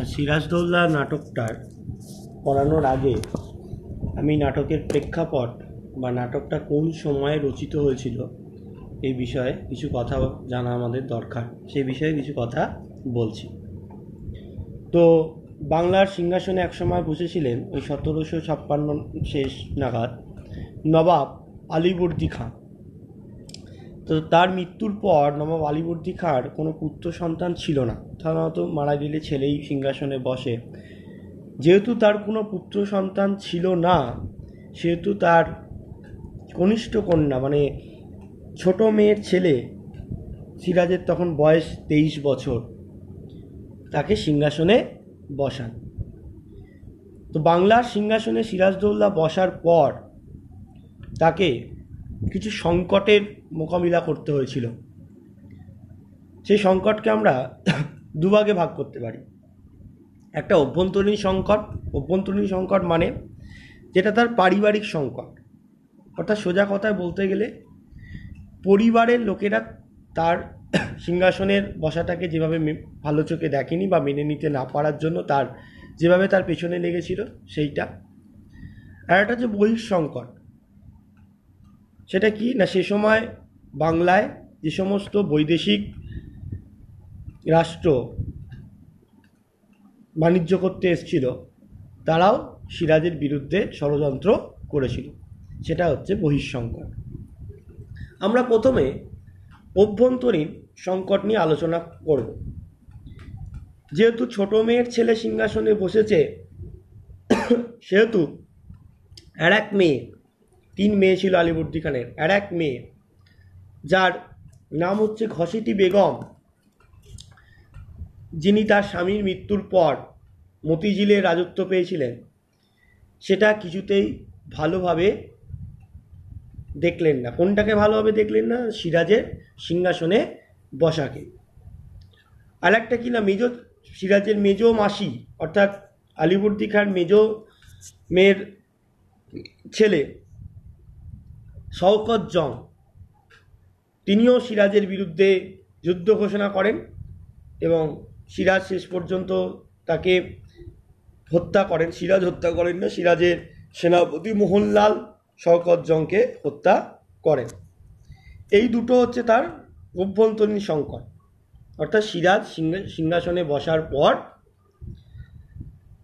সিরাজদৌল্লা নাটকটার করানোর আগে আমি নাটকের প্রেক্ষাপট বা নাটকটা কোন সময়ে রচিত হয়েছিল এই বিষয়ে কিছু কথা জানা আমাদের দরকার। সেই বিষয়ে কিছু কথা বলছি। তো বাংলার সিংহাসনে একসময় বসেছিলেন ওই সতেরোশো ছাপ্পান্ন শেষ নাগাদ নবাব আলিবর্দী খাঁ তো তার মৃত্যুর পর নবাব আলিবর্দী খাঁর কোনো পুত্র সন্তান ছিল না। সাধারণত মারা গেলে ছেলেই সিংহাসনে বসে। যেহেতু তার কোনো পুত্র সন্তান ছিল না, সেহেতু তার কনিষ্ঠ কন্যা মানে ছোট মেয়ের ছেলে সিরাজের তখন বয়স তেইশ বছর, তাকে সিংহাসনে বসান। তো বাংলার সিংহাসনে সিরাজদৌল্লা বসার পর তাকে কিছু সংকটের মোকাবিলা করতে হয়েছিল। সেই সংকটকে আমরা দুভাগে ভাগ করতে পারি। একটা অভ্যন্তরীণ সংকট অভ্যন্তরীণ সংকট মানে যেটা তার পারিবারিক সংকট। অর্থাৎ সোজা কথায় বলতে গেলে, পরিবারের লোকেরা তার সিংহাসনের বসাটাকে যেভাবে ভালো চোখে দেখেনি বা মেনে নিতে না পারার জন্য তার, যেভাবে তার পেছনে লেগেছিল, সেইটা। আর একটা হচ্ছে বহিঃসংকট। সেটা কি? না, সে সময় বাংলায় যে সমস্ত বৈদেশিক রাষ্ট্র বাণিজ্য করতে এসেছিল, তারাও সিরাজের বিরুদ্ধে ষড়যন্ত্র করেছিল। সেটা হচ্ছে বহিঃসংকট। আমরা প্রথমে অভ্যন্তরীণ সংকট নিয়ে আলোচনা করব। যেহেতু ছোট মেয়ের ছেলে সিংহাসনে বসেছে, সেহেতু আর এক মেয়ে তিন মেয়ে ছিল আলিবর্দি খানের আর এক মেয়ে, যার নাম হচ্ছে ঘসিটি বেগম। যিনি তার স্বামীর মৃত্যুর পর মতিঝিলে রাজত্ব পেয়েছিলেন। সেটা কিছুতেই ভালোভাবে দেখলেন না। কোনটাকে ভালোভাবে দেখলেন না? সিরাজের সিংহাসনে বসাকে। আর একটা কি না, মেজ, সিরাজের মেজ মাসি, অর্থাৎ আলিবর্দি খান মেজ মেয়ের ছেলে শওকত জং। তিনিও সিরাজের বিরুদ্ধে যুদ্ধ ঘোষণা করেন এবং সিরাজ শেষ পর্যন্ত তাকে হত্যা করেন। সিরাজ হত্যা করেন না, সিরাজের সেনাপতি মোহনলাল শওকত জংকে হত্যা করেন। এই দুটো হচ্ছে তার অভ্যন্তরীণ সংকট। অর্থাৎ সিরাজ সিংহা- সিংহাসনে বসার পর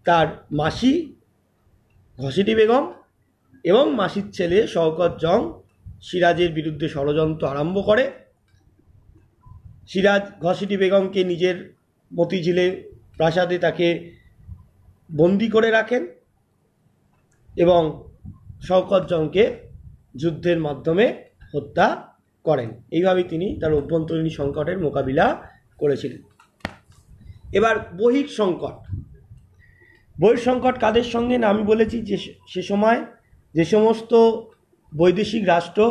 তার মাসি ঘসিটি বেগম এবং মাসির ছেলে শওকত জং সিরাজের বিরুদ্ধে ষড়যন্ত্র আরম্ভ করে। সিরাজ ঘসিটি বেগমকে নিজের মতিঝিলে প্রাসাদে তাকে বন্দি করে রাখেন এবং শওকত জংকে যুদ্ধের মাধ্যমে হত্যা করেন। এইভাবেই তিনি তার অভ্যন্তরীণ সংকটের মোকাবিলা করেছিলেন। এবার বহির সংকট বহির সংকট কাদের সঙ্গে? না, আমি বলেছি যে সে সময় যে সমস্ত বৈদেশিক রাষ্ট্র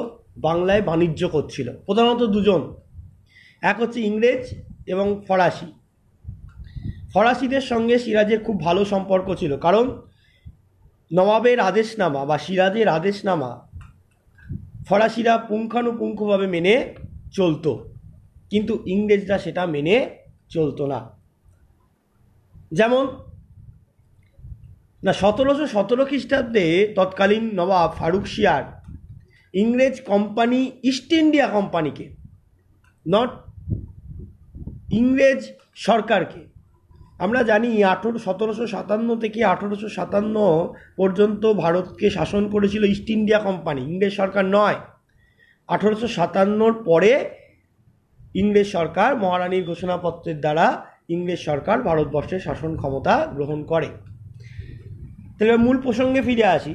বাংলায় বাণিজ্য করছিল, প্রধানত দুজন। এক হচ্ছে ইংরেজ এবং ফরাসি। ফরাসিদের সঙ্গে সিরাজের খুব ভালো সম্পর্ক ছিল, কারণ নবাবের আদেশনামা বা সিরাজের আদেশনামা ফরাসিরা পুঙ্খানুপুঙ্খভাবে মেনে চলতো, কিন্তু ইংরেজরা সেটা মেনে চলতো না। যেমন না, সতেরোশো সতেরো খ্রিস্টাব্দে তৎকালীন নবাব ফারুক শিয়ার ইংরেজ কোম্পানি, ইস্ট ইন্ডিয়া কোম্পানিকে নট ইংরেজ সরকারকে, আমরা জানি আঠেরো, সতেরোশো সাতান্ন থেকে আঠেরোশো সাতান্ন পর্যন্ত ভারতকে শাসন করেছিল ইস্ট ইন্ডিয়া কোম্পানি, ইংরেজ সরকার নয়। আঠেরোশো সাতান্নর পরে ইংরেজ সরকার মহারানীর ঘোষণাপত্রের দ্বারা ইংরেজ সরকার ভারতবর্ষের শাসন ক্ষমতা গ্রহণ করে। তাহলে মূল প্রসঙ্গে ফিরে আসি,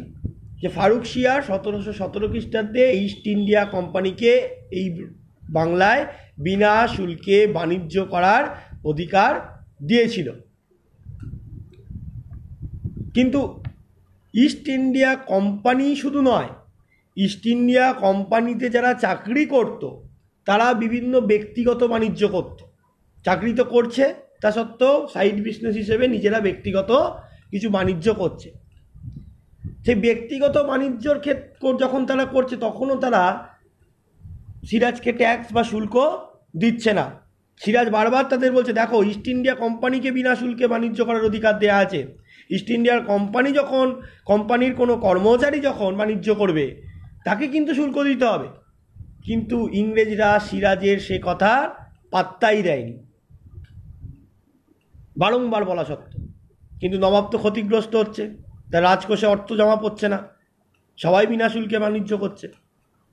যে ফারুক শিয়ার সতেরোশো সতেরো খ্রিস্টাব্দে ইস্ট ইন্ডিয়া কোম্পানিকে এই বাংলায় বিনা শুল্কে বাণিজ্য করার অধিকার দিয়েছিল। কিন্তু ইস্ট ইন্ডিয়া কোম্পানি শুধু নয় ইস্ট ইন্ডিয়া কোম্পানিতে যারা চাকরি করত, তারা বিভিন্ন ব্যক্তিগত বাণিজ্য করত। চাকরি তো করছে, তা সত্ত্বেও সাইড বিজনেস হিসেবে নিজেরা ব্যক্তিগত কিছু বাণিজ্য করছে। সেই ব্যক্তিগত বাণিজ্যর ক্ষেত্রে যখন তারা করছে, তখনও তারা সিরাজকে ট্যাক্স বা শুল্ক দিচ্ছে না। সিরাজ বারবার তাদের বলছে, দেখো ইস্ট ইন্ডিয়া কোম্পানিকে বিনা শুল্কে বাণিজ্য করার অধিকার দেওয়া আছে। ইস্ট ইন্ডিয়ার কোম্পানি যখন কোম্পানির কোনো কর্মচারী যখন বাণিজ্য করবে, তাকে কিন্তু শুল্ক দিতে হবে। কিন্তু ইংরেজরা সিরাজের সে কথা পাত্তাই দেয়নি। বারংবার বলা সত্ত্বেও। কিন্তু নবাব তো ক্ষতিগ্রস্ত হচ্ছে। তার রাজকোষে অর্থ জমা পড়ছে না। সবাই বিনা শুল্কে বাণিজ্য করছে।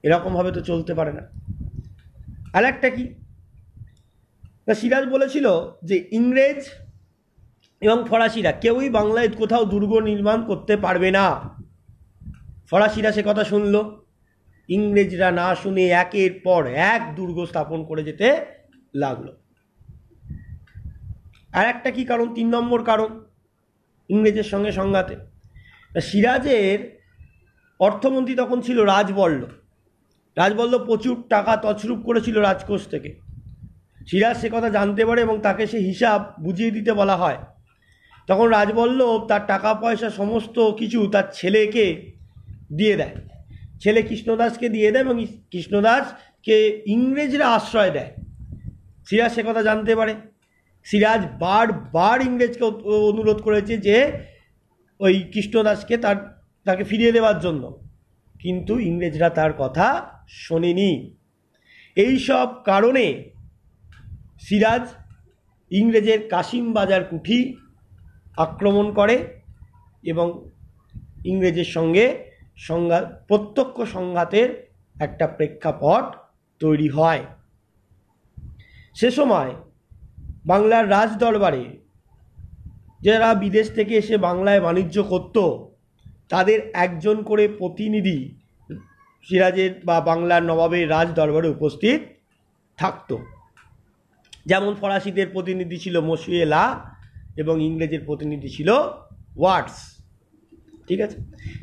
এরকমভাবে তো চলতে পারে না। আর একটা কি সিরাজ বলেছিল যে ইংরেজ এবং ফরাসিরা কেউই বাংলায় কোথাও দুর্গ নির্মাণ করতে পারবে না। ফরাসিরা সে কথা শুনল। ইংরেজরা না শুনে একের পর এক দুর্গ স্থাপন করে যেতে লাগল। আর একটা কি কারণ? তিন নম্বর কারণ। ইংরেজের সঙ্গে সংঘাতে। সিরাজের অর্থমন্ত্রী তখন ছিল রাজবল্ল রাজবল্ল প্রচুর টাকা তছরূপ করেছিল রাজকোষ থেকে। সিরাজ সে কথা জানতে পারে এবং তাকে সে হিসাব বুঝিয়ে দিতে বলা হয়। তখন রাজবল্লভ তার টাকা পয়সা সমস্ত কিছু তার ছেলেকে দিয়ে দেয়। ছেলে কৃষ্ণদাসকে দিয়ে দেয় এবং কৃষ্ণদাসকে ইংরেজরা আশ্রয় দেয়। সিরাজ সে কথা জানতে পারে। সিরাজ বারবার ইংরেজকে অনুরোধ করেছে যে ওই কৃষ্ণদাসকে তার, তাকে ফিরিয়ে দেওয়ার জন্য। কিন্তু ইংরেজরা তার কথা শোনেনি। এই সব কারণে সিরাজ ইংরেজের কাশিম বাজার কুঠি আক্রমণ করে এবং ইংরেজের সঙ্গে সংঘাত প্রত্যক্ষ সংঘাতের একটা প্রেক্ষাপট তৈরি হয়। সে সময় বাংলার রাজ দরবারে যারা বিদেশ থেকে এসে বাংলায় বাণিজ্য করত, তাদের একজন করে প্রতিনিধি সিরাজের বা বাংলার নবাবের রাজ দরবারে উপস্থিত থাকতো। যেমন ফরাসিদের প্রতিনিধি ছিল মসুয়েলা এবং ইংরেজের প্রতিনিধি ছিল ওয়ার্ডস ঠিক আছে?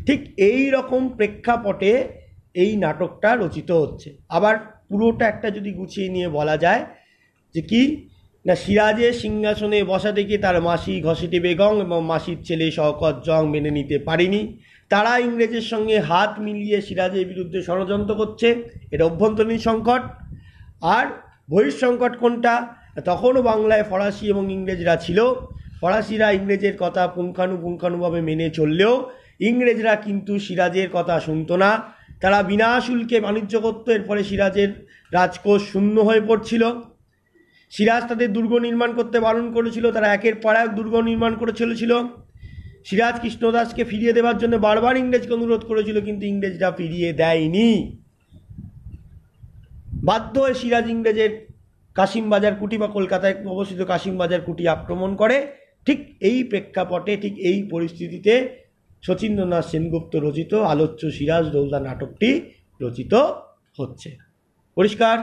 ঠিক এই রকম প্রেক্ষাপটে এই নাটকটা রচিত হচ্ছে। আবার পুরোটা একটা যদি গুছিয়ে নিয়ে বলা যায় যে কি না, সিরাজের সিংহাসনে বসা থেকে তার মাসি ঘসেটি বেগম এবং মাসির ছেলে শওকত জং মেনে নিতে পারেনি। তারা ইংরেজের সঙ্গে হাত মিলিয়ে সিরাজের বিরুদ্ধে ষড়যন্ত্র করছে। এটা অভ্যন্তরীণ সংকট। আর বহিঃসংকট কোনটা? তখনও বাংলায় ফরাসি এবং ইংরেজরা ছিল। ফরাসিরা ইংরেজের কথা পুঙ্খানুপুঙ্খানুভাবে মেনে চললেও ইংরেজরা কিন্তু সিরাজের কথা শুনতো না। তারা বিনা শুল্কে বাণিজ্য করতো। এরপরে সিরাজের রাজকোষ শূন্য হয়ে পড়ছিল। সিরাজ তাদের দুর্গ নির্মাণ করতে বারণ করেছিল, তারা একের পর এক দুর্গ নির্মাণ করে চলেছিল। সিরাজ কৃষ্ণদাসকে ফিরিয়ে দেওয়ার জন্য বারবার ইংরেজকে অনুরোধ করেছিল, কিন্তু ইংরেজরা ফিরিয়ে দেয়নি। বাধ্য হয়ে সিরাজ ইংরেজের কাশিমবাজার কুটি বা কলকাতায় অবস্থিত কাশিমবাজার কুটি আক্রমণ করে। ঠিক এই প্রেক্ষাপটে, ঠিক এই পরিস্থিতিতে শচীন্দ্রনাথ সেনগুপ্ত রচিত আলোচ্য সিরাজ রৌদা নাটকটি রচিত হচ্ছে। পরিষ্কার?